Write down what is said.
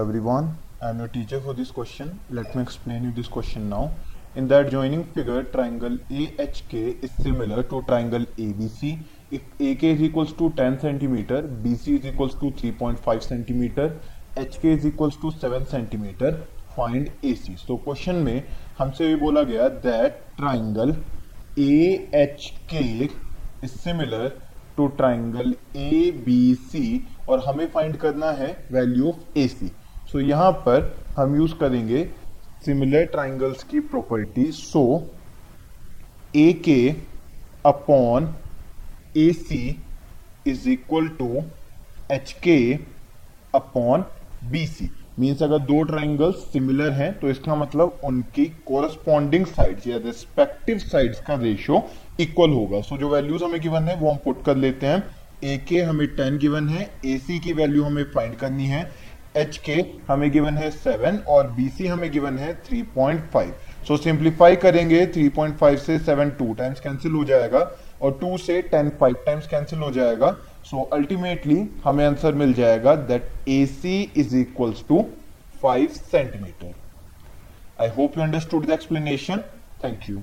everyone. I am your teacher for this question. Let me explain you this question now. In the adjoining figure, triangle AHK is similar to triangle ABC. If AK is equals to 10 centimeter, BC is equals to 3.5 centimeter, HK is equals to 7 centimeter, find AC. So question में हमसे ये बोला गया that triangle AHK is similar to triangle ABC और हमें find करना है value of a सी सो यहाँ पर हम यूज़ करेंगे सिमिलर ट्राइंगल्स की property so A K upon A C is equal to H K upon B C means अगर दो ट्राइंगल्स सिमिलर हैं तो इसका मतलब उनकी कोरस्पॉन्डिंग साइड्स या रिस्पेक्टिव साइड्स का रेशियो इक्वल होगा. सो so, जो वैल्यूज़ हमें गिवन है वो हम पुट कर लेते हैं. ए के हमें टेन गिवन है. ए सी की वैल्यू हमें फाइंड करनी है. एच के हमें गिवन है सेवन और बी सी हमें गिवन है three point five so simplify करेंगे थ्री पॉइंट फाइव से सेवन टू टाइम्स कैंसिल हो जाएगा और टू से टेन फाइव टाइम्स कैंसिल हो जाएगा. सो so, अल्टीमेटली हमें आंसर मिल जाएगा that A C is equals to five centimetre I hope you understood the explanation thank you